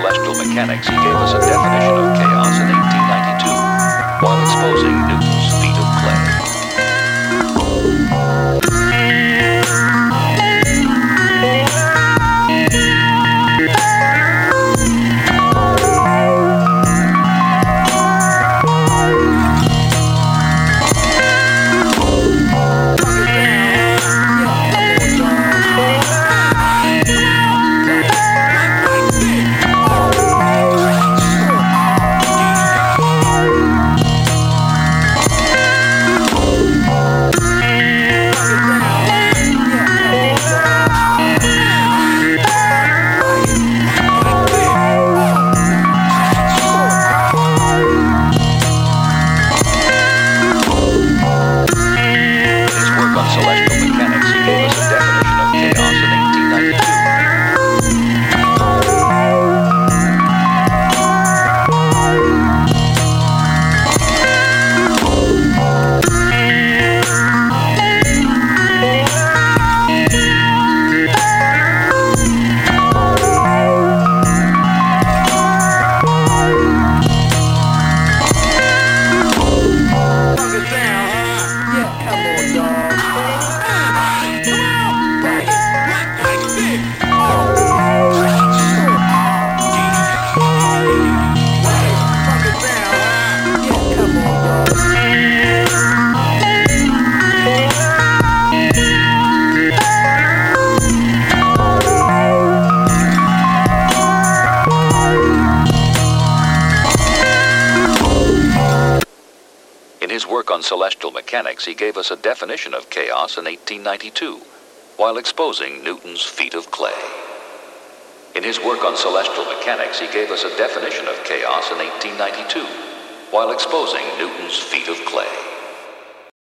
celestial mechanics, he gave us a definition of chaos in 1892 while exposing Newton's feet of clay. His work on celestial mechanics, he gave us a definition of chaos in 1892 while exposing Newton's feet of clay. In his work on celestial mechanics, he gave us a definition of chaos in 1892 while exposing Newton's feet of clay.